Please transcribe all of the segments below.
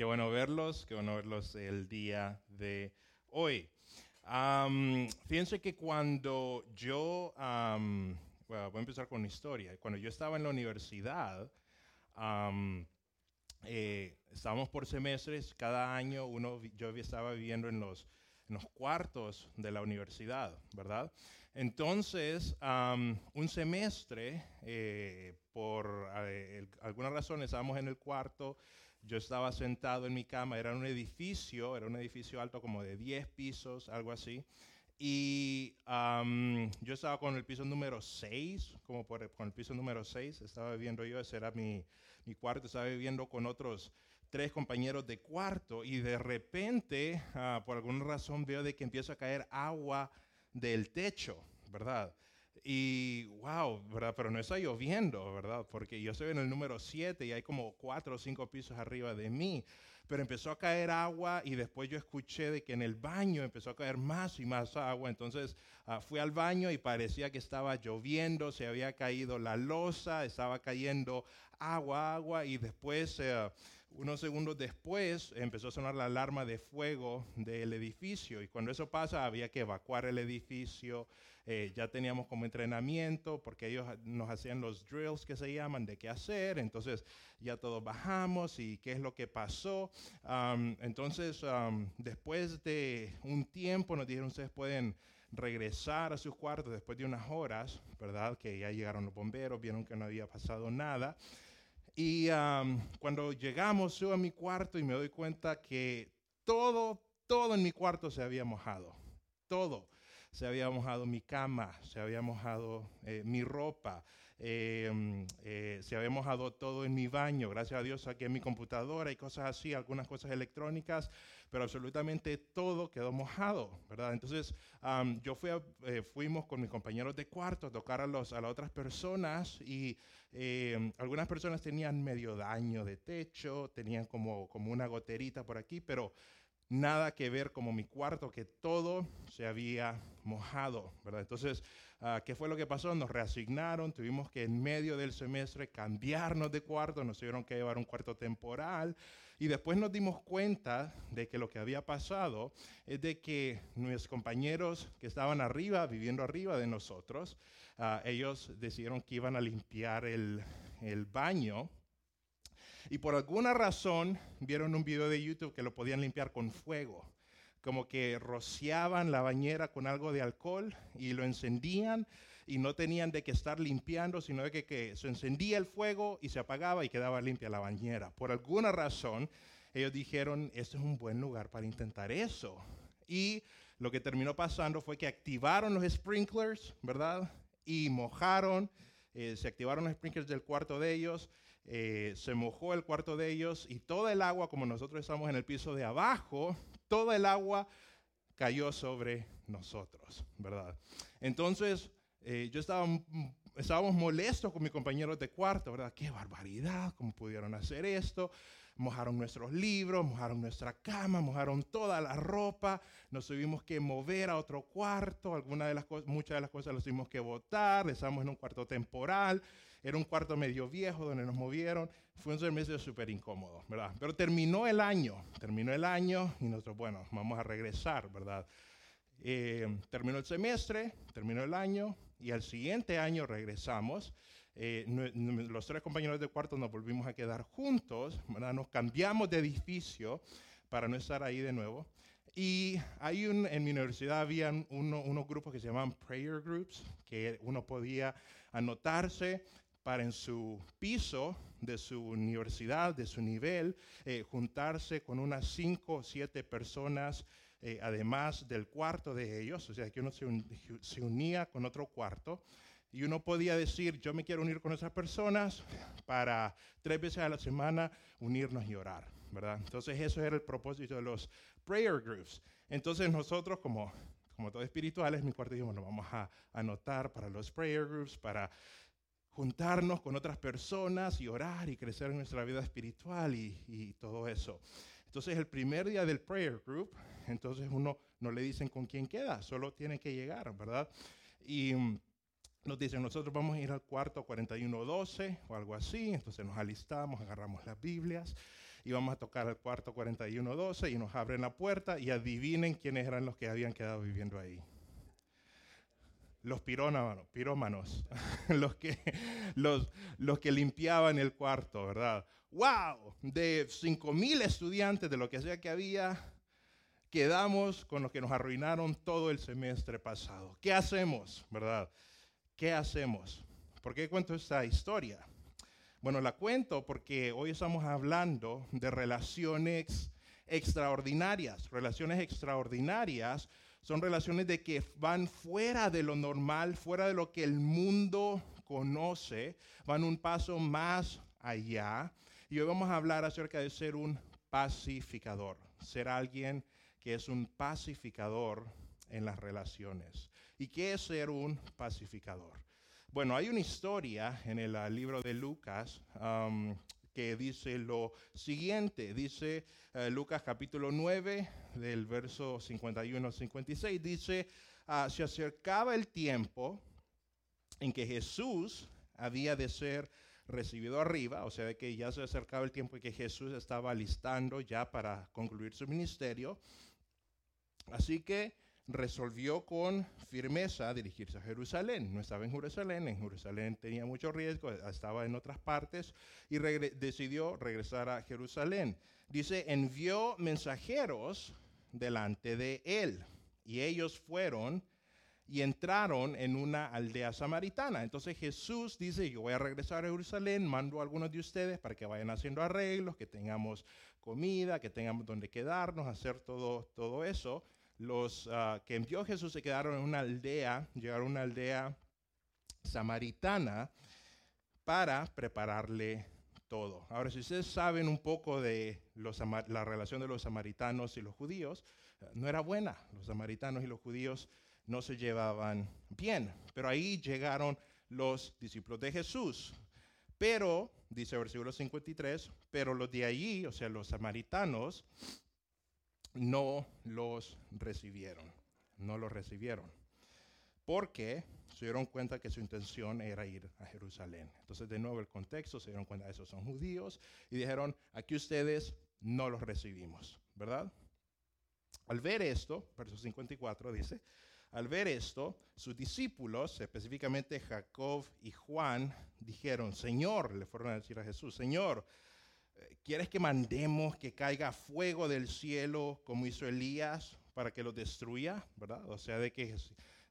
Qué bueno verlos, qué bueno verlos el día de hoy. fíjense que cuando yo, voy a empezar con una historia. Cuando yo estaba en la universidad, eh, estábamos por semestres, cada año uno, yo estaba viviendo en los, en los cuartos de la universidad, ¿verdad? Entonces, un semestre, eh, por eh, alguna razón, estábamos en el cuarto yo estaba sentado en mi cama, era un edificio, era un edificio alto como de 10 pisos, algo así. Y yo estaba con el piso número 6, como por, con el piso número 6, estaba viviendo yo, ese era mi, mi cuarto, estaba viviendo con otros tres compañeros de cuarto y de repente, ah, por alguna razón, veo de que empieza a caer agua del techo, ¿verdad? Y wow, ¿verdad? Pero no está lloviendo, ¿verdad? Porque yo estoy en el número 7 y hay como cuatro o cinco pisos arriba de mí. Pero empezó a caer agua y después yo escuché de que en el baño empezó a caer más y más agua. Entonces ah, fui al baño y parecía que estaba lloviendo, se había caído la losa, estaba cayendo agua, agua y después... Eh, unos segundos después empezó a sonar la alarma de fuego del edificio y cuando eso pasa había que evacuar el edificio, eh, ya teníamos como entrenamiento porque ellos nos hacían los drills que se llaman de qué hacer, entonces ya todos bajamos y qué es lo que pasó. entonces, después de un tiempo nos dijeron ustedes pueden regresar a sus cuartos después de unas horas, ¿verdad? Que ya llegaron los bomberos, vieron que no había pasado nada. Y cuando llegamos, subo a mi cuarto y me doy cuenta que todo, todo en mi cuarto se había mojado. Todo. Se había mojado mi cama, se había mojado eh, mi ropa, em, eh, se había mojado todo en mi baño. Gracias a Dios saqué mi computadora y cosas así, algunas cosas electrónicas, pero absolutamente todo quedó mojado, ¿verdad? Entonces yo fui eh, fuimos con mis compañeros de cuarto a tocar a, los, a las otras personas y eh, algunas personas tenían medio daño de techo, tenían como, como una goterita por aquí, pero nada que ver como mi cuarto, que todo se había mojado, ¿verdad? Entonces, ah, ¿qué fue lo que pasó? Nos reasignaron, tuvimos que en medio del semestre cambiarnos de cuarto, nos tuvieron que llevar un cuarto temporal y después nos dimos cuenta de que lo que había pasado es de que nuestros compañeros que estaban arriba, viviendo arriba de nosotros, ah, ellos decidieron que iban a limpiar el, el baño. Y por alguna razón vieron un video de YouTube que lo podían limpiar con fuego como que rociaban la bañera con algo de alcohol y lo encendían y no tenían de qué estar limpiando, sino de que, se encendía el fuego y se apagaba y quedaba limpia la bañera. Por alguna razón, ellos dijeron, este es un buen lugar para intentar eso. Y lo que terminó pasando fue que activaron los sprinklers, ¿verdad? Y mojaron, eh, se activaron los sprinklers del cuarto de ellos, eh, se mojó el cuarto de ellos y toda el agua, como nosotros estamos en el piso de abajo, toda el agua cayó sobre nosotros, ¿verdad? Entonces, eh, yo estaba, estábamos molestos con mis compañeros de cuarto, ¿verdad? Qué barbaridad, ¿cómo pudieron hacer esto? Mojaron nuestros libros, mojaron nuestra cama, mojaron toda la ropa, nos tuvimos que mover a otro cuarto, algunas de las muchas de las cosas las tuvimos que botar, estábamos en un cuarto temporal, era un cuarto medio viejo donde nos movieron, fue un semestre súper incómodo, ¿verdad? Pero terminó el año, terminó el año y nosotros, bueno, vamos a regresar, ¿verdad? Eh, terminó el semestre, terminó el año y al siguiente año regresamos. Eh, los tres compañeros de cuarto nos volvimos a quedar juntos, ¿verdad? nos cambiamos de edificio para no estar ahí de nuevo. Y hay un, en mi universidad había unos grupos que se llamaban prayer groups, que uno podía anotarse para en su piso de su universidad, de su nivel, eh, juntarse con unas cinco o siete personas, eh, además del cuarto de ellos, o sea que uno se, unía con otro cuarto. Y uno podía decir, yo me quiero unir con esas personas para tres veces a la semana unirnos y orar, ¿verdad? Entonces eso era el propósito de los prayer groups. Entonces nosotros como, como todos espirituales, mi cuarto dijimos, nos vamos a anotar para los prayer groups, para juntarnos con otras personas y orar y crecer en nuestra vida espiritual y, todo eso. Entonces el primer día del prayer group, entonces uno no le dicen con quién queda, solo tiene que llegar, ¿verdad? Y mm, nos dicen, nosotros vamos a ir al cuarto 4112 o algo así, entonces nos alistamos, agarramos las Biblias íbamos a tocar el cuarto 4112 y nos abren la puerta y adivinen quiénes eran los que habían quedado viviendo ahí. Los pirómanos, los, que, los, los que limpiaban el cuarto, ¿verdad? ¡Wow! De 5.000 estudiantes, de lo que sea que había, quedamos con los que nos arruinaron todo el semestre pasado. ¿Qué hacemos, verdad? ¿Qué hacemos? ¿Por qué cuento esta historia? Bueno, la cuento porque hoy estamos hablando de relaciones extraordinarias. Relaciones extraordinarias son relaciones de que van fuera de lo normal, fuera de lo que el mundo conoce, van un paso más allá. Y hoy vamos a hablar acerca de ser un pacificador, ser alguien que es un pacificador en las relaciones. ¿Y qué es ser un pacificador? Bueno, hay una historia en el ah, libro de Lucas que dice lo siguiente. Dice eh, Lucas capítulo 9, del verso 51 al 56, dice, ah, se acercaba el tiempo en que Jesús había de ser recibido arriba, o sea, que ya se acercaba el tiempo en que Jesús estaba listando ya para concluir su ministerio. Así que resolvió con firmeza dirigirse a Jerusalén. No estaba en Jerusalén, en Jerusalén tenía mucho riesgo, estaba en otras partes y decidió regresar a Jerusalén. Dice, envió mensajeros delante de él y ellos fueron y entraron en una aldea samaritana. Entonces Jesús dice, yo voy a regresar a Jerusalén, mando a algunos de ustedes para que vayan haciendo arreglos, que tengamos comida, que tengamos donde quedarnos, hacer todo, todo eso los ah, que envió Jesús se quedaron en una aldea, llegaron a una aldea samaritana para prepararle todo. Ahora, si ustedes saben un poco de la relación de los samaritanos y los judíos, no era buena. Los samaritanos y los judíos no se llevaban bien. Pero ahí llegaron los discípulos de Jesús. Pero, dice el versículo 53, pero los de allí, o sea, los samaritanos, no los recibieron, no los recibieron, porque se dieron cuenta que su intención era ir a Jerusalén. Entonces, de nuevo, el contexto, se dieron cuenta, esos son judíos, y dijeron, aquí ustedes no los recibimos, ¿verdad? Al ver esto, verso 54 dice, al ver esto, sus discípulos, específicamente Jacob y Juan, dijeron, Señor, le fueron a decir a Jesús, Señor, ¿Quieres que mandemos que caiga fuego del cielo como hizo Elías para que los destruya? ¿Verdad? O sea, de que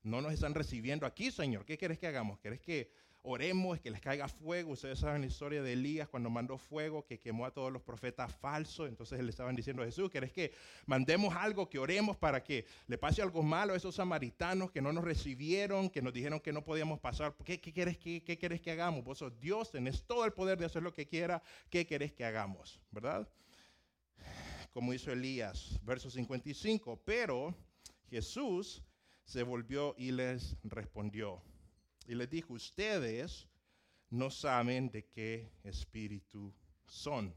no nos están recibiendo aquí, Señor. ¿Qué quieres que hagamos? ¿Quieres que oremos, que les caiga fuego? Ustedes saben la historia de Elías cuando mandó fuego, que quemó a todos los profetas falsos. Entonces le estaban diciendo a Jesús, ¿quieres que mandemos algo, que oremos para que le pase algo malo a esos samaritanos que no nos recibieron, que nos dijeron que no podíamos pasar? ¿Qué, quieres, que, qué que hagamos? Vos sos Dios, tenés todo el poder de hacer lo que quiera. ¿Qué querés que hagamos? ¿Verdad? Como hizo Elías, verso 55. Pero Jesús se volvió y les respondió y les dijo, ustedes no saben de qué espíritu son,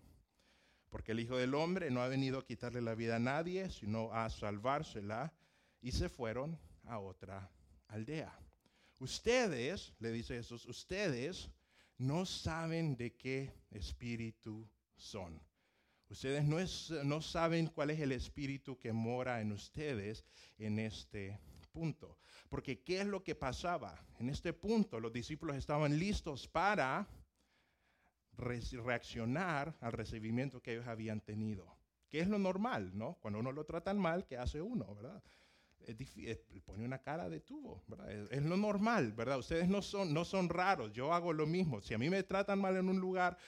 porque el Hijo del Hombre no ha venido a quitarle la vida a nadie, sino a salvársela, y se fueron a otra aldea. Ustedes, le dice Jesús, ustedes no saben de qué espíritu son. Ustedes no, no saben cuál es el espíritu que mora en ustedes en este punto. Porque ¿qué es lo que pasaba? En este punto los discípulos estaban listos para reaccionar al recibimiento que ellos habían tenido. ¿Qué es lo normal, no? Cuando uno lo tratan mal, ¿qué hace uno, verdad? Es pone una cara de tubo, ¿verdad? Es, lo normal, ¿verdad? Ustedes no son, no son raros, yo hago lo mismo. Si a mí me tratan mal en un lugar,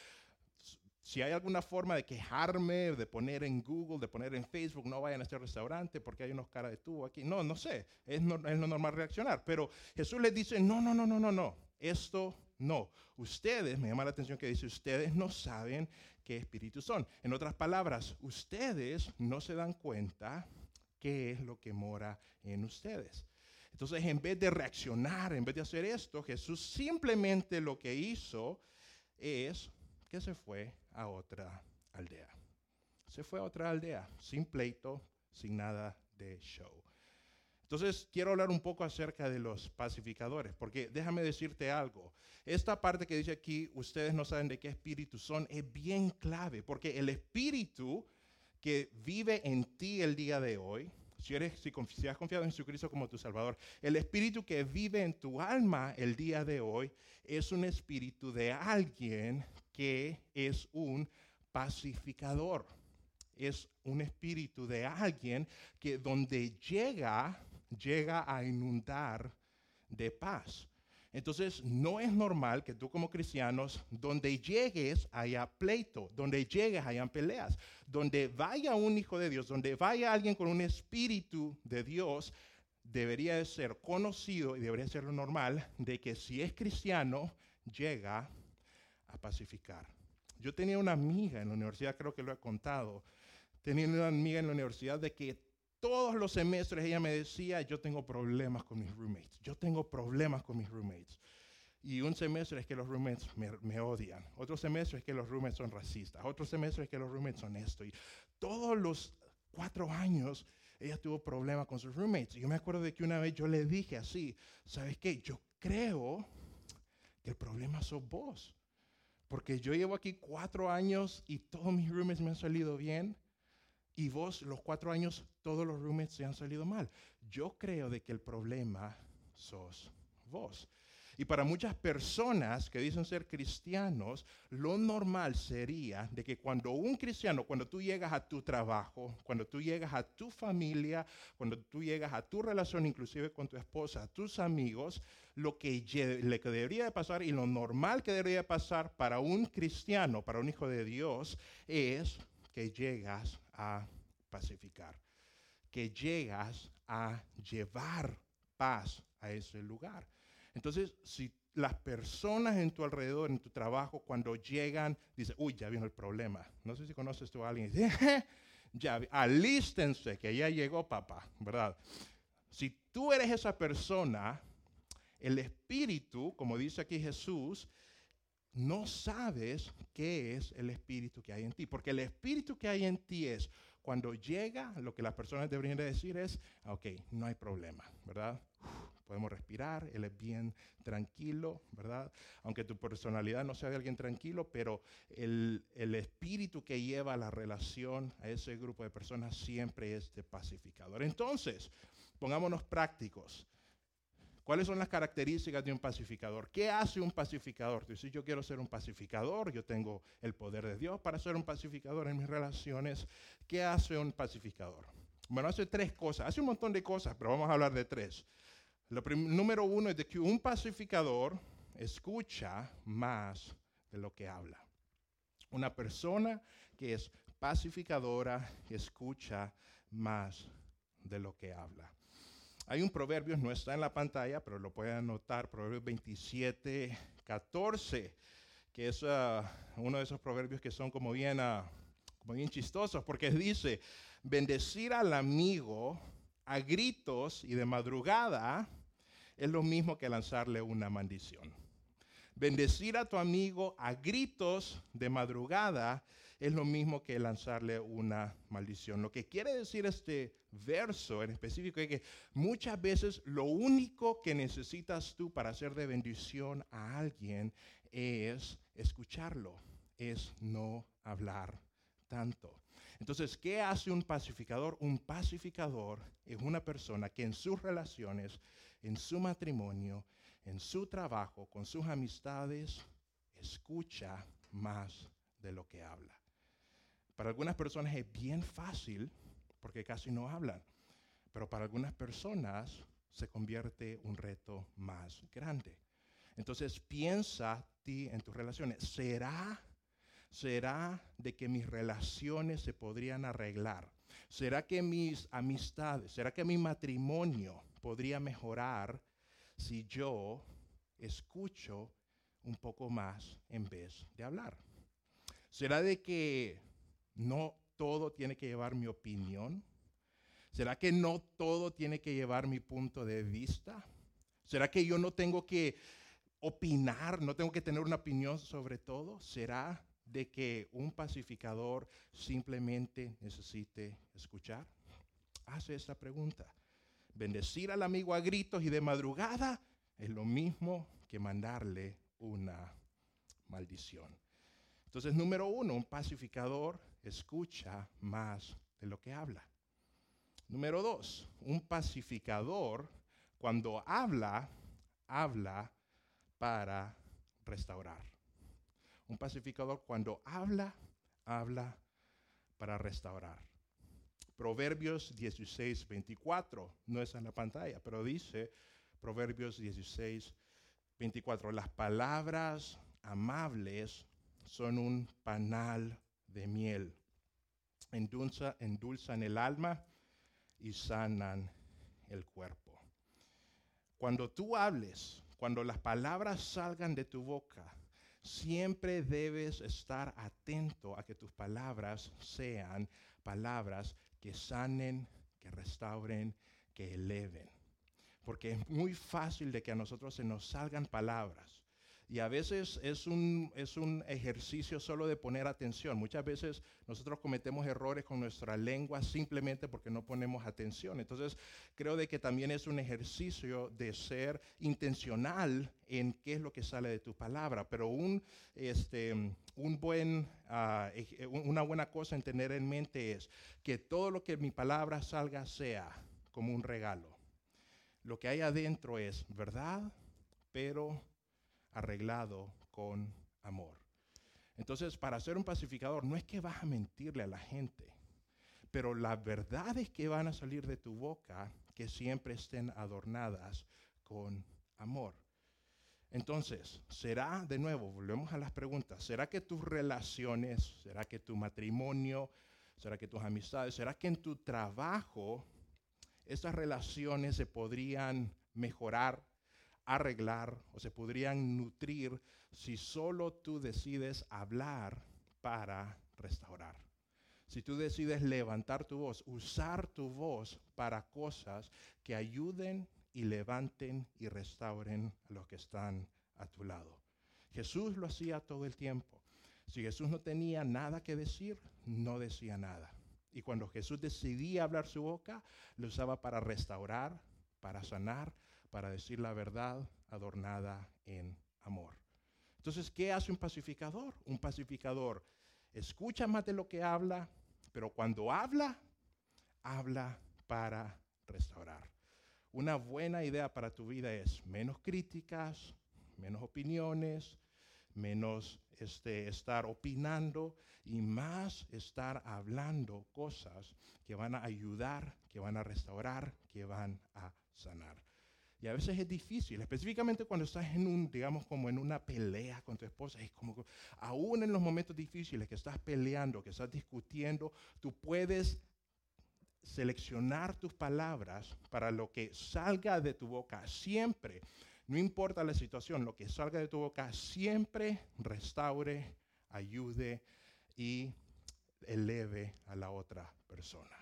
si hay alguna forma de quejarme, de poner en Google, de poner en Facebook, no vayan a este restaurante porque hay unos cara de tubo aquí. No, no sé, es, no, es lo normal reaccionar. Pero Jesús les dice, no, no, no, no, no, no, esto no. Ustedes, me llama la atención que dice, ustedes no saben qué espíritus son. En otras palabras, ustedes no se dan cuenta qué es lo que mora en ustedes. Entonces, en vez de reaccionar, en vez de hacer esto, Jesús simplemente lo que hizo es que se fue a otra aldea. Se fue a otra aldea, sin pleito, sin nada de show. Entonces, quiero hablar un poco acerca de los pacificadores, porque déjame decirte algo. Esta parte que dice aquí, ustedes no saben de qué espíritu son, es bien clave, porque el espíritu que vive en ti el día de hoy, si, eres, si, si has confiado en Jesucristo como tu Salvador, el espíritu que vive en tu alma el día de hoy es un espíritu de alguien que es un pacificador. Es un espíritu de alguien que donde llega llega a inundar de paz. Entonces, no es normal que tú como cristianos, donde llegues haya pleito, donde llegues hayan peleas, donde vaya un hijo de Dios, donde vaya alguien con un espíritu de Dios, debería de ser conocido y debería ser lo normal de que si es cristiano, llega a pacificar. Yo tenía una amiga en la universidad, creo que lo he contado, tenía una amiga en la universidad de que todos los semestres ella me decía, yo tengo problemas con mis roommates, yo tengo problemas con mis roommates. Y un semestre es que los roommates me, odian, otro semestre es que los roommates son racistas, otro semestre es que los roommates son esto. Y todos los cuatro años ella tuvo problemas con sus roommates. Y yo me acuerdo de que una vez yo le dije así, ¿sabes qué? Yo creo que el problema sos vos. Porque yo llevo aquí cuatro años y todos mis roommates me han salido bien y vos los cuatro años todos los roommates se han salido mal. Yo creo de que el problema sos vos. Y para muchas personas que dicen ser cristianos, lo normal sería de que cuando un cristiano, cuando tú llegas a tu trabajo, cuando tú llegas a tu familia, cuando tú llegas a tu relación inclusive con tu esposa, tus amigos, lo que, le debería de pasar y lo normal que debería pasar para un cristiano, para un hijo de Dios, es que llegas a pacificar, que llegas a llevar paz a ese lugar. Entonces, si las personas en tu alrededor, en tu trabajo, cuando llegan, dicen, uy, ya vino el problema. No sé si conoces tú a alguien. ya, alístense que ya llegó papá, ¿verdad? Si tú eres esa persona, el espíritu, como dice aquí Jesús, no sabes qué es el espíritu que hay en ti. Porque el espíritu que hay en ti es, cuando llega, lo que las personas deberían decir es, ok, no hay problema, ¿verdad? Podemos respirar, él es bien tranquilo, ¿verdad? Aunque tu personalidad no sea de alguien tranquilo, pero el, el espíritu que lleva la relación a ese grupo de personas siempre es de pacificador. Entonces, pongámonos prácticos. ¿Cuáles son las características de un pacificador? ¿Qué hace un pacificador? Si yo quiero ser un pacificador, yo tengo el poder de Dios para ser un pacificador en mis relaciones. ¿Qué hace un pacificador? Bueno, hace tres cosas, hace un montón de cosas, pero vamos a hablar de tres. Lo número uno es de que un pacificador escucha más de lo que habla. Una persona que es pacificadora escucha más de lo que habla. Hay un proverbio, no está en la pantalla, pero lo pueden anotar, Proverbio 27, 14, que es ah, uno de esos proverbios que son como bien, uh, como bien chistosos, porque dice, bendecir al amigo a gritos y de madrugada es lo mismo que lanzarle una maldición. Bendecir a tu amigo a gritos de madrugada es lo mismo que lanzarle una maldición. Lo que quiere decir este verso en específico es que muchas veces lo único que necesitas tú para hacer de bendición a alguien es escucharlo, es no hablar tanto. Entonces, ¿qué hace un pacificador? Un pacificador es una persona que en sus relaciones, en su matrimonio, en su trabajo, con sus amistades, escucha más de lo que habla. Para algunas personas es bien fácil porque casi no hablan, pero para algunas personas se convierte un reto más grande. Entonces piensa ti en tus relaciones. ¿Será, será de que mis relaciones se podrían arreglar? ¿Será que mis amistades, será que mi matrimonio podría mejorar si yo escucho un poco más en vez de hablar? ¿Será de que no todo tiene que llevar mi opinión? ¿Será que no todo tiene que llevar mi punto de vista? ¿Será que yo no tengo que opinar, no tengo que tener una opinión sobre todo? ¿Será de que un pacificador simplemente necesite escuchar? Hace esta pregunta. Bendecir al amigo a gritos y de madrugada es lo mismo que mandarle una maldición. Entonces, número uno, un pacificador escucha más de lo que habla. Número dos, un pacificador cuando habla, habla para restaurar. Un pacificador cuando habla, habla para restaurar. Proverbios 16, 24, no es en la pantalla, pero dice Proverbios 16, 24, las palabras amables son un panal de miel. Endulza, endulzan el alma y sanan el cuerpo. Cuando tú hables, cuando las palabras salgan de tu boca, siempre debes estar atento a que tus palabras sean palabras que sanen, que restauren, que eleven. Porque es muy fácil de que a nosotros se nos salgan palabras y a veces es un, es un ejercicio solo de poner atención. Muchas veces nosotros cometemos errores con nuestra lengua simplemente porque no ponemos atención. Entonces creo de que también es un ejercicio de ser intencional en qué es lo que sale de tu palabra. Pero un, este, un buen, ah, una buena cosa en tener en mente es que todo lo que mi palabra salga sea como un regalo. Lo que hay adentro es verdad, pero arreglado con amor. Entonces, para ser un pacificador, no es que vas a mentirle a la gente, pero las verdades que van a salir de tu boca, que siempre estén adornadas con amor. Entonces, ¿será, de nuevo, volvemos a las preguntas, ¿será que tus relaciones, será que tu matrimonio, será que tus amistades, será que en tu trabajo esas relaciones se podrían mejorar arreglar o se podrían nutrir si solo tú decides hablar para restaurar. Si tú decides levantar tu voz, usar tu voz para cosas que ayuden y levanten y restauren a los que están a tu lado. Jesús lo hacía todo el tiempo. Si Jesús no tenía nada que decir, no decía nada. Y cuando Jesús decidía hablar su boca, lo usaba para restaurar, para sanar, para decir la verdad adornada en amor. Entonces, ¿qué hace un pacificador? Un pacificador escucha más de lo que habla, pero cuando habla, habla para restaurar. Una buena idea para tu vida es menos críticas, menos opiniones, menos este, estar opinando y más estar hablando cosas que van a ayudar, que van a restaurar, que van a sanar. Y a veces es difícil, específicamente cuando estás en un, digamos, como en una pelea con tu esposa. Es como, aún en los momentos difíciles que estás peleando, que estás discutiendo, tú puedes seleccionar tus palabras para lo que salga de tu boca siempre. No importa la situación, lo que salga de tu boca siempre restaure, ayude y eleve a la otra persona.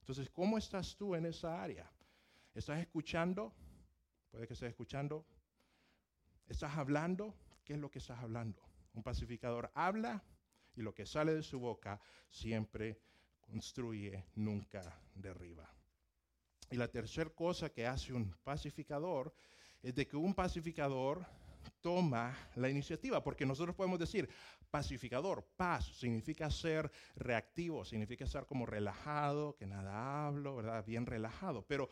Entonces, ¿cómo estás tú en esa área? ¿Estás escuchando? Puede que estés escuchando. ¿Estás hablando? ¿Qué es lo que estás hablando? Un pacificador habla y lo que sale de su boca siempre construye, nunca derriba. Y la tercera cosa que hace un pacificador es de que un pacificador toma la iniciativa, porque nosotros podemos decir, pacificador, paz, significa ser reactivo, significa estar como relajado, que nada hablo, ¿verdad? Bien relajado, pero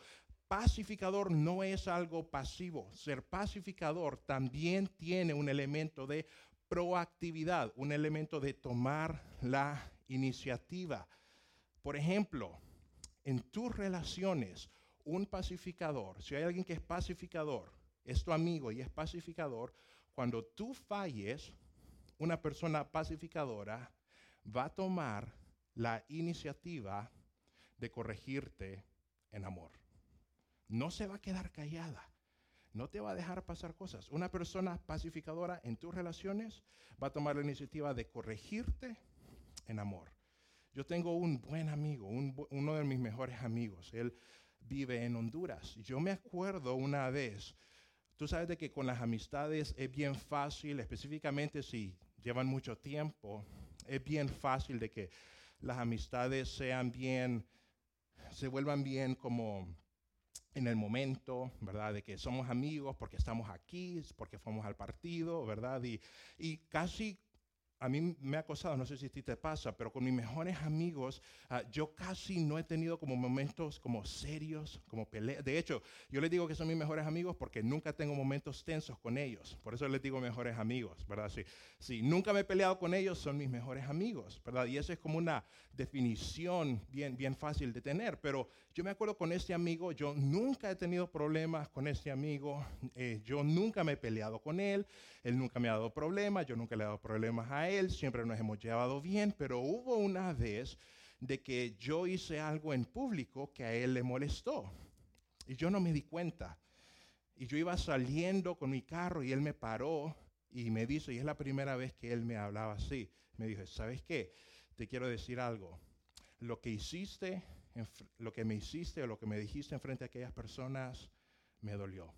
pacificador no es algo pasivo. Ser pacificador también tiene un elemento de proactividad, un elemento de tomar la iniciativa. Por ejemplo, en tus relaciones, un pacificador, si hay alguien que es pacificador, es tu amigo y es pacificador, cuando tú falles, una persona pacificadora va a tomar la iniciativa de corregirte en amor no se va a quedar callada. No te va a dejar pasar cosas. Una persona pacificadora en tus relaciones va a tomar la iniciativa de corregirte en amor. Yo tengo un buen amigo, uno de mis mejores amigos. Él vive en Honduras. Yo me acuerdo una vez, tú sabes de que con las amistades es bien fácil, específicamente si llevan mucho tiempo, es bien fácil de que las amistades sean bien, se vuelvan bien como en el momento, ¿verdad? De que somos amigos porque estamos aquí, porque fuimos al partido, ¿verdad? Y, y casi a mí me ha costado, no sé si a ti te pasa, pero con mis mejores amigos, ah, yo casi no he tenido como momentos como serios, como peleas. De hecho, yo les digo que son mis mejores amigos porque nunca tengo momentos tensos con ellos. Por eso les digo mejores amigos, ¿verdad? Si, si nunca me he peleado con ellos, son mis mejores amigos, ¿verdad? Y eso es como una definición bien, bien fácil de tener. Pero yo me acuerdo con este amigo, yo nunca he tenido problemas con este amigo, eh, yo nunca me he peleado con él, él nunca me ha dado problemas, yo nunca le he dado problemas a él siempre nos hemos llevado bien, pero hubo una vez de que yo hice algo en público que a él le molestó. Y yo no me di cuenta. Y yo iba saliendo con mi carro y él me paró y me dice, y es la primera vez que él me hablaba así, me dijo, ¿sabes qué? Te quiero decir algo. Lo que hiciste, lo que me hiciste o lo que me dijiste en frente a aquellas personas, me dolió.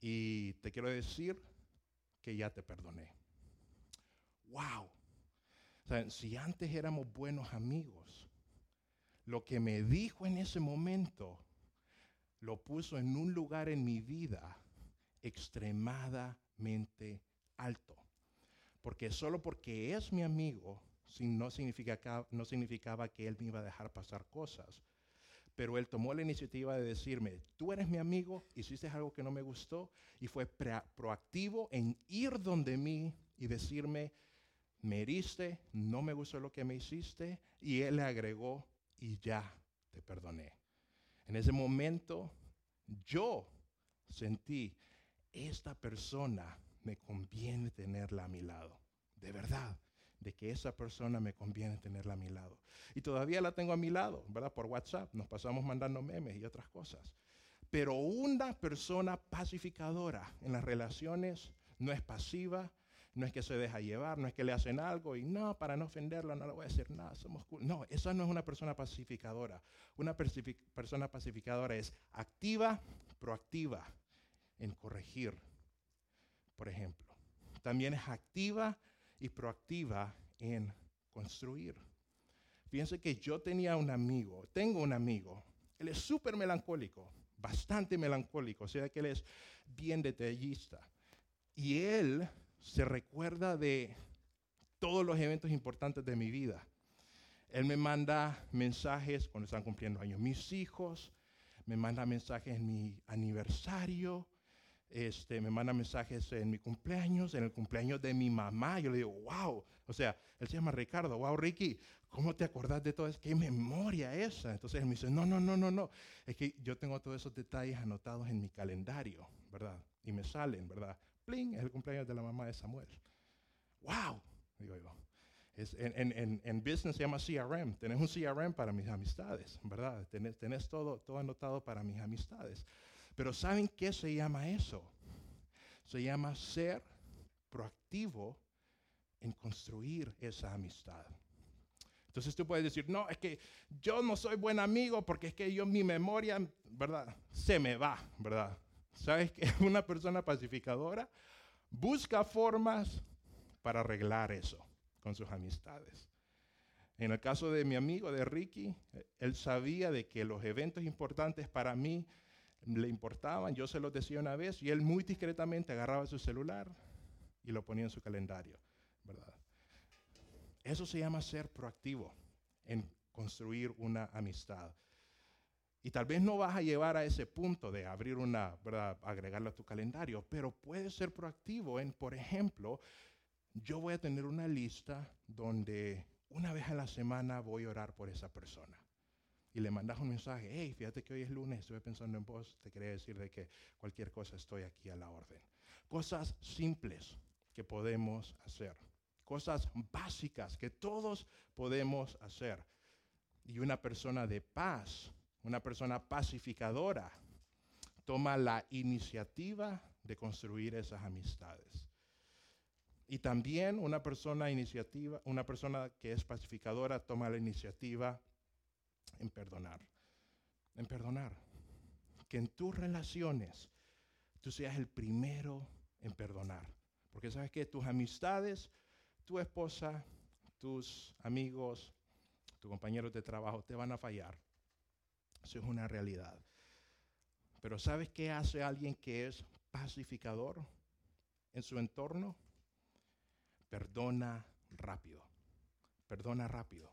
Y te quiero decir que ya te perdoné wow. si antes éramos buenos amigos, lo que me dijo en ese momento lo puso en un lugar en mi vida extremadamente alto. Porque solo porque es mi amigo, no, significaba que él me iba a dejar pasar cosas. Pero él tomó la iniciativa de decirme, tú eres mi amigo, hiciste algo que no me gustó, y fue proactivo en ir donde mí y decirme, me heriste, no me gustó lo que me hiciste, y él le agregó, y ya te perdoné. En ese momento yo sentí, esta persona me conviene tenerla a mi lado, de verdad, de que esa persona me conviene tenerla a mi lado. Y todavía la tengo a mi lado, ¿verdad? Por WhatsApp, nos pasamos mandando memes y otras cosas. Pero una persona pacificadora en las relaciones no es pasiva, no es que se deja llevar, no es que le hacen algo y no, para no ofenderla no le voy a decir nada, somos No, esa no es una persona pacificadora. Una persona pacificadora es activa, proactiva en corregir, por ejemplo. También es activa y proactiva en construir. Fíjense que yo tenía un amigo, tengo un amigo, él es súper melancólico, bastante melancólico, o sea que él es bien detallista. Y él se recuerda de todos los eventos importantes de mi vida. Él me manda mensajes cuando están cumpliendo años mis hijos, me manda mensajes en mi aniversario, este, me manda mensajes en mi cumpleaños, en el cumpleaños de mi mamá. Yo le digo, wow, o sea, él se llama Ricardo, wow, Ricky, ¿cómo te acordás de todo eso? ¿Qué memoria esa? Entonces él me dice, no, no, no, no, no, es que yo tengo todos esos detalles anotados en mi calendario, ¿verdad? Y me salen, ¿verdad? es el cumpleaños de la mamá de Samuel. ¡Wow! Digo yo. en, business se llama CRM. Tenés un CRM para mis amistades, ¿verdad? Tenés, todo, todo anotado para mis amistades. Pero ¿saben qué se llama eso? Se llama ser proactivo en construir esa amistad. Entonces tú puedes decir, no, es que yo no soy buen amigo porque es que yo mi memoria, ¿verdad? Se me va, ¿verdad? ¿Sabes que una persona pacificadora busca formas para arreglar eso con sus amistades? En el caso de mi amigo, de Ricky, él sabía de que los eventos importantes para mí le importaban, yo se los decía una vez y él muy discretamente agarraba su celular y lo ponía en su calendario, ¿verdad? Eso se llama ser proactivo en construir una amistad. Y tal vez no vas a llevar a ese punto de abrir una, ¿verdad? agregarlo a tu calendario, pero puedes ser proactivo en, por ejemplo, yo voy a tener una lista donde una vez a la semana voy a orar por esa persona. Y le mandas un mensaje, hey, fíjate que hoy es lunes, estuve pensando en vos, te quería decir de que cualquier cosa estoy aquí a la orden. Cosas simples que podemos hacer, cosas básicas que todos podemos hacer. Y una persona de paz una persona pacificadora, toma la iniciativa de construir esas amistades. Y también una persona iniciativa, una persona que es pacificadora toma la iniciativa en perdonar. En perdonar. Que en tus relaciones tú seas el primero en perdonar. Porque sabes que tus amistades, tu esposa, tus amigos, tus compañeros de trabajo te van a fallar. Eso es una realidad. Pero ¿sabes qué hace alguien que es pacificador en su entorno? Perdona rápido. Perdona rápido.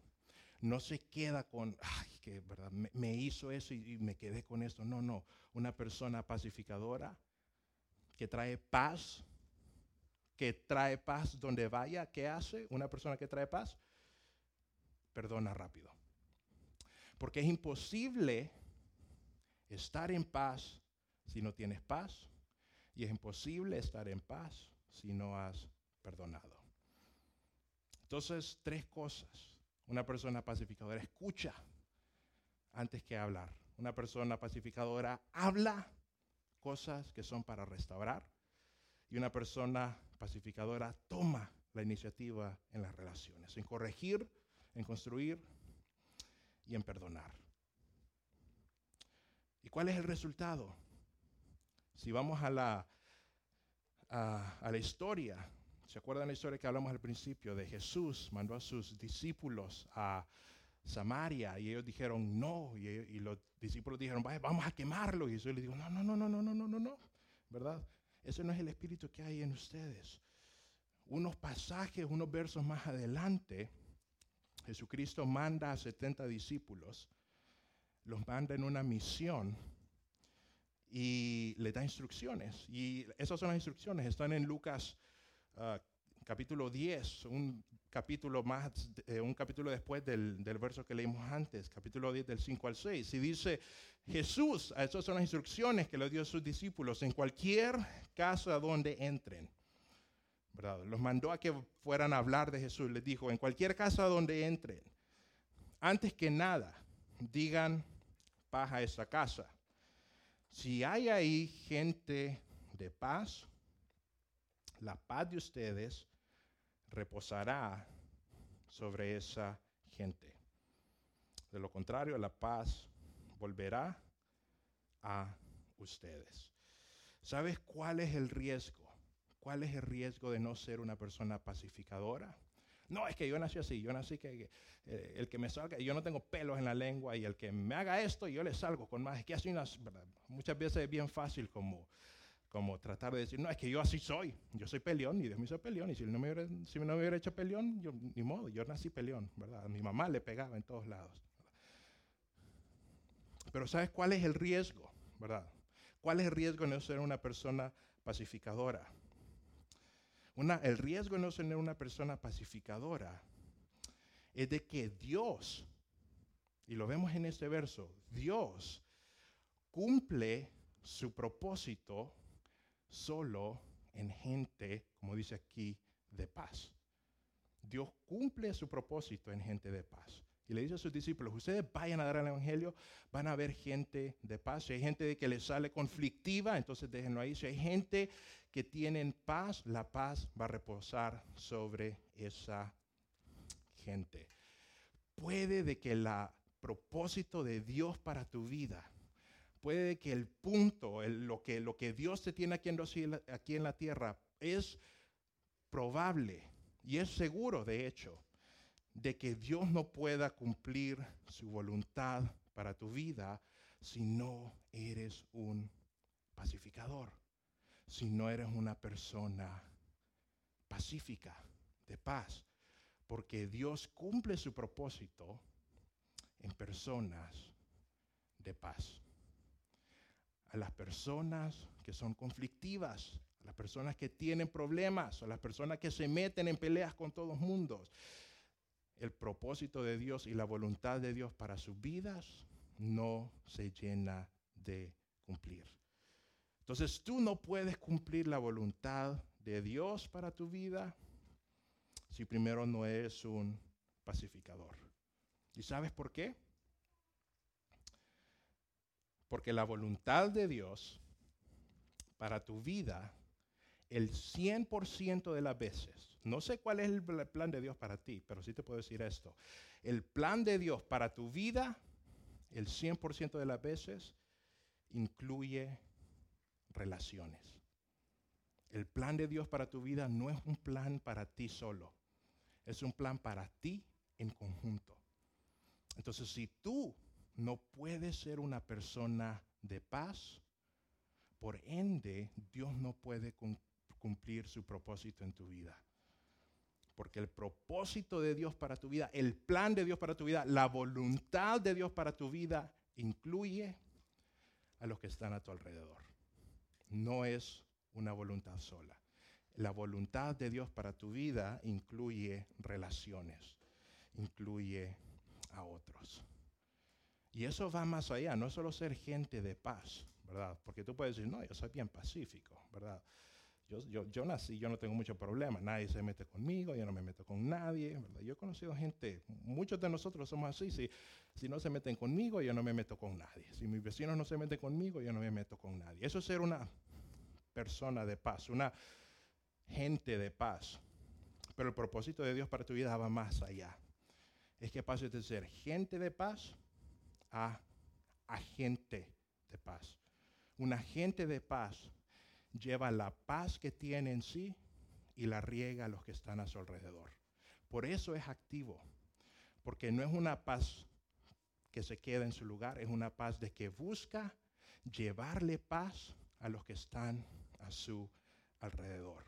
No se queda con, ay, que verdad, me, hizo eso y, y me quedé con esto. No, no. Una persona pacificadora que trae paz, que trae paz donde vaya, ¿qué hace? Una persona que trae paz, perdona rápido. Porque es imposible estar en paz si no tienes paz. Y es imposible estar en paz si no has perdonado. Entonces, tres cosas. Una persona pacificadora escucha antes que hablar. Una persona pacificadora habla cosas que son para restaurar. Y una persona pacificadora toma la iniciativa en las relaciones, en corregir, en construir y en perdonar. ¿Y cuál es el resultado? Si vamos a la, a, la historia, ¿se acuerdan la historia que hablamos al principio de Jesús? Mandó a sus discípulos a Samaria y ellos dijeron no, y, los discípulos dijeron, vamos a quemarlo. Y Jesús les dijo, no, no, no, no, no, no, no, no, no, ¿verdad? Ese no es el espíritu que hay en ustedes. Unos pasajes, unos versos más adelante, Jesucristo manda a 70 discípulos los manda en una misión y le da instrucciones. Y esas son las instrucciones, están en Lucas ah, capítulo 10, un capítulo más, eh, un capítulo después del, del, verso que leímos antes, capítulo 10 del 5 al 6. Y dice, Jesús, esas son las instrucciones que le dio a sus discípulos, en cualquier casa donde entren. ¿verdad? Los mandó a que fueran a hablar de Jesús. Les dijo, en cualquier casa donde entren, antes que nada, digan paz a esa casa. Si hay ahí gente de paz, la paz de ustedes reposará sobre esa gente. De lo contrario, la paz volverá a ustedes. ¿Sabes cuál es el riesgo? ¿Cuál es el riesgo de no ser una persona pacificadora? No, es que yo nací así, yo nací que, eh, el que me salga, yo no tengo pelos en la lengua y el que me haga esto, yo le salgo con más. Es que así muchas veces es bien fácil como, como tratar de decir, no, es que yo así soy, yo soy peleón y Dios me hizo peleón y si no me hubiera, hecho peleón, yo, ni modo, yo nací peleón, ¿verdad? A mi mamá le pegaba en todos lados. Pero ¿sabes cuál es el riesgo, verdad? ¿Cuál es el riesgo de no ser una persona pacificadora? el riesgo de no ser una persona pacificadora es de que Dios, y lo vemos en este verso, Dios cumple su propósito solo en gente, como dice aquí, de paz. Dios cumple su propósito en gente de paz. Y le dice a sus discípulos, ustedes vayan a dar el Evangelio, van a ver gente de paz. Si hay gente que les sale conflictiva, entonces déjenlo ahí. Si hay gente que tiene paz, la paz va a reposar sobre esa gente. Puede de que el propósito de Dios para tu vida, puede de que el punto, lo, que, lo que Dios te tiene aquí en, aquí en la tierra es probable y es seguro, de hecho de que Dios no pueda cumplir su voluntad para tu vida si no eres un pacificador, si no eres una persona pacífica, de paz, porque Dios cumple su propósito en personas de paz. A las personas que son conflictivas, a las personas que tienen problemas, a las personas que se meten en peleas con todos mundos, el propósito de Dios y la voluntad de Dios para sus vidas no se llena de cumplir. Entonces tú no puedes cumplir la voluntad de Dios para tu vida si primero no eres un pacificador. ¿Y sabes por qué? Porque la voluntad de Dios para tu vida, el 100% de las veces, no sé cuál es el plan de Dios para ti, pero sí te puedo decir esto. El plan de Dios para tu vida, el 100% de las veces, incluye relaciones. El plan de Dios para tu vida no es un plan para ti solo, es un plan para ti en conjunto. Entonces, si tú no puedes ser una persona de paz, por ende, Dios no puede cumplir su propósito en tu vida. Porque el propósito de Dios para tu vida, el plan de Dios para tu vida, la voluntad de Dios para tu vida incluye a los que están a tu alrededor. No es una voluntad sola. La voluntad de Dios para tu vida incluye relaciones, incluye a otros. Y eso va más allá, no es solo ser gente de paz, ¿verdad? Porque tú puedes decir, no, yo soy bien pacífico, ¿verdad? Yo, yo, nací, yo no tengo muchos problemas, nadie se mete conmigo, yo no me meto con nadie, ¿verdad? Yo he conocido gente, muchos de nosotros somos así, si, si no se meten conmigo, yo no me meto con nadie. Si mis vecinos no se meten conmigo, yo no me meto con nadie. Eso es ser una persona de paz, una gente de paz. Pero el propósito de Dios para tu vida va más allá. Es que pases de ser gente de paz a agente de paz. Un agente de paz lleva la paz que tiene en sí y la riega a los que están a su alrededor. Por eso es activo, porque no es una paz que se queda en su lugar, es una paz de que busca llevarle paz a los que están a su alrededor.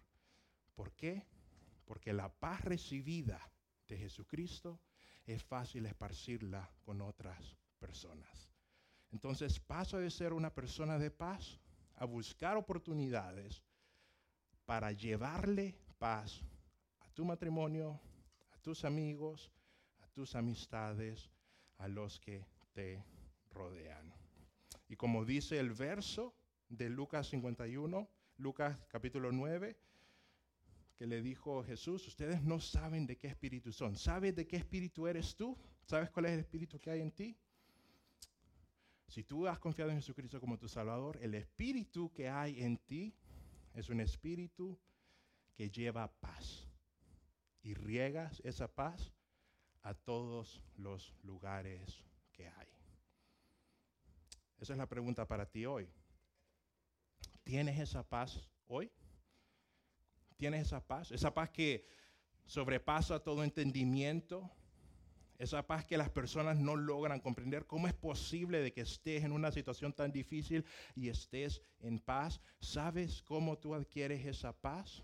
¿Por qué? Porque la paz recibida de Jesucristo es fácil esparcirla con otras Entonces paso de ser una persona de paz a buscar oportunidades para llevarle paz a tu matrimonio, a tus amigos, a tus amistades, a los que te rodean. Y como dice el verso de Lucas 51, Lucas capítulo 9, que le dijo Jesús, ustedes no saben de qué espíritu son. ¿Sabes de qué espíritu eres tú? ¿Sabes cuál es el espíritu que hay en ti? Si tú has confiado en Jesucristo como tu Salvador, el espíritu que hay en ti es un espíritu que lleva paz. Y riegas esa paz a todos los lugares que hay. Esa es la pregunta para ti hoy. ¿Tienes esa paz hoy? ¿Tienes esa paz? Esa paz que sobrepasa todo entendimiento, esa paz que las personas no logran comprender. ¿Cómo es posible de que estés en una situación tan difícil y estés en paz? ¿Sabes cómo tú adquieres esa paz?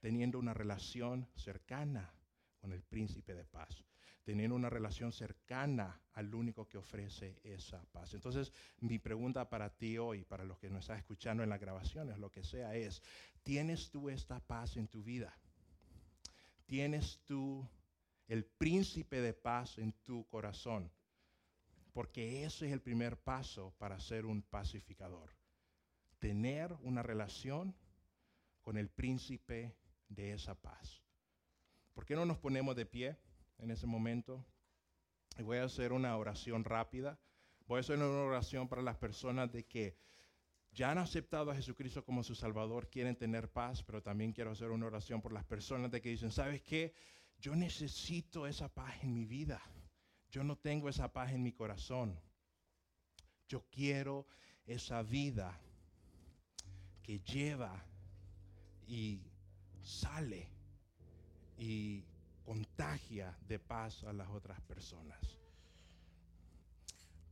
Teniendo una relación cercana con el príncipe de paz. Teniendo una relación cercana al único que ofrece esa paz. Entonces, mi pregunta para ti hoy, para los que nos están escuchando en las grabaciones, lo que sea, es, ¿tienes tú esta paz en tu vida? ¿Tienes tú el príncipe de paz en tu corazón. Porque ese es el primer paso para ser un pacificador. Tener una relación con el príncipe de esa paz. ¿Por qué no nos ponemos de pie en ese momento? Y voy a hacer una oración rápida. Voy a hacer una oración para las personas de que ya han aceptado a Jesucristo como su Salvador, quieren tener paz, pero también quiero hacer una oración por las personas de que dicen, ¿sabes qué? Yo necesito esa paz en mi vida. Yo no tengo esa paz en mi corazón. Yo quiero esa vida que lleva y sale y contagia de paz a las otras personas.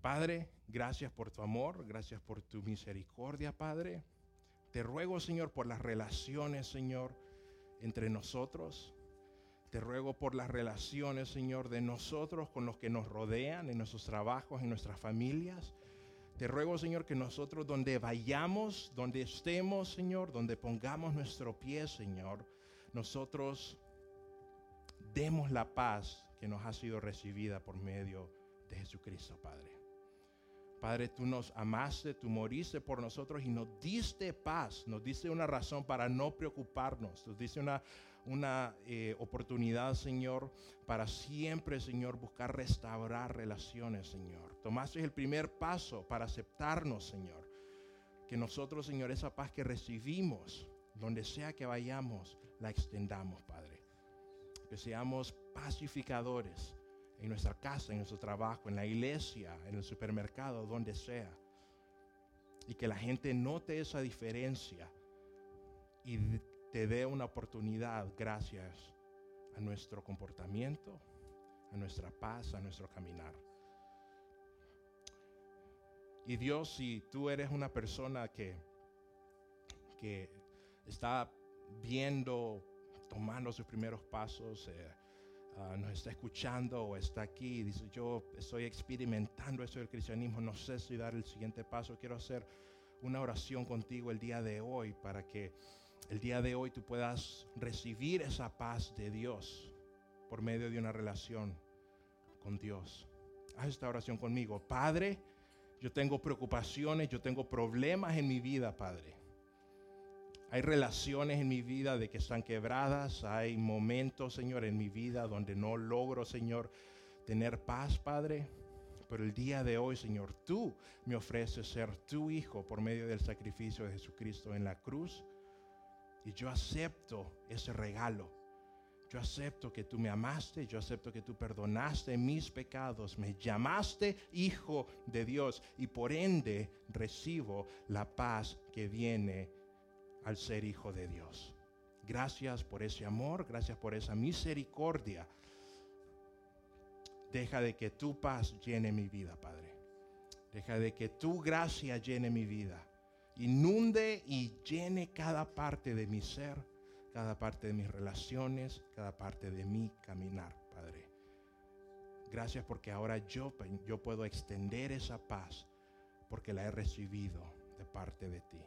Padre, gracias por tu amor, gracias por tu misericordia, Padre. Te ruego, Señor, por las relaciones, Señor, entre nosotros. Te ruego por las relaciones, Señor, de nosotros con los que nos rodean, en nuestros trabajos, en nuestras familias. Te ruego, Señor, que nosotros donde vayamos, donde estemos, Señor, donde pongamos nuestro pie, Señor, nosotros demos la paz que nos ha sido recibida por medio de Jesucristo, Padre. Padre, tú nos amaste, tú moriste por nosotros y nos diste paz, nos diste una razón para no preocuparnos, nos diste una una eh, oportunidad, Señor, para siempre, Señor, buscar restaurar relaciones, Señor. Tomaste el primer paso para aceptarnos, Señor. Que nosotros, Señor, esa paz que recibimos, donde sea que vayamos, la extendamos, Padre. Que seamos pacificadores en nuestra casa, en nuestro trabajo, en la iglesia, en el supermercado, donde sea. Y que la gente note esa diferencia y te dé una oportunidad gracias a nuestro comportamiento, a nuestra paz, a nuestro caminar. Y Dios, si tú eres una persona que que está viendo, tomando sus primeros pasos, eh, ah, nos está escuchando o está aquí dice, yo estoy experimentando esto del cristianismo, no sé si dar el siguiente paso, quiero hacer una oración contigo el día de hoy para que el día de hoy tú puedas recibir esa paz de Dios por medio de una relación con Dios. Haz esta oración conmigo. Padre, yo tengo preocupaciones, yo tengo problemas en mi vida, Padre. Hay relaciones en mi vida de que están quebradas, hay momentos, Señor, en mi vida donde no logro, Señor, tener paz, Padre. Pero el día de hoy, Señor, tú me ofreces ser tu hijo por medio del sacrificio de Jesucristo en la cruz. Y yo acepto ese regalo. Yo acepto que tú me amaste, yo acepto que tú perdonaste mis pecados, me llamaste hijo de Dios y por ende recibo la paz que viene al ser hijo de Dios. Gracias por ese amor, gracias por esa misericordia Deja de que tu paz llene mi vida, Padre. Deja de que tu gracia llene mi vida. Inunde y llene cada parte de mi ser, cada parte de mis relaciones, cada parte de mi caminar, Padre. Gracias porque ahora yo, yo puedo extender esa paz porque la he recibido de parte de ti.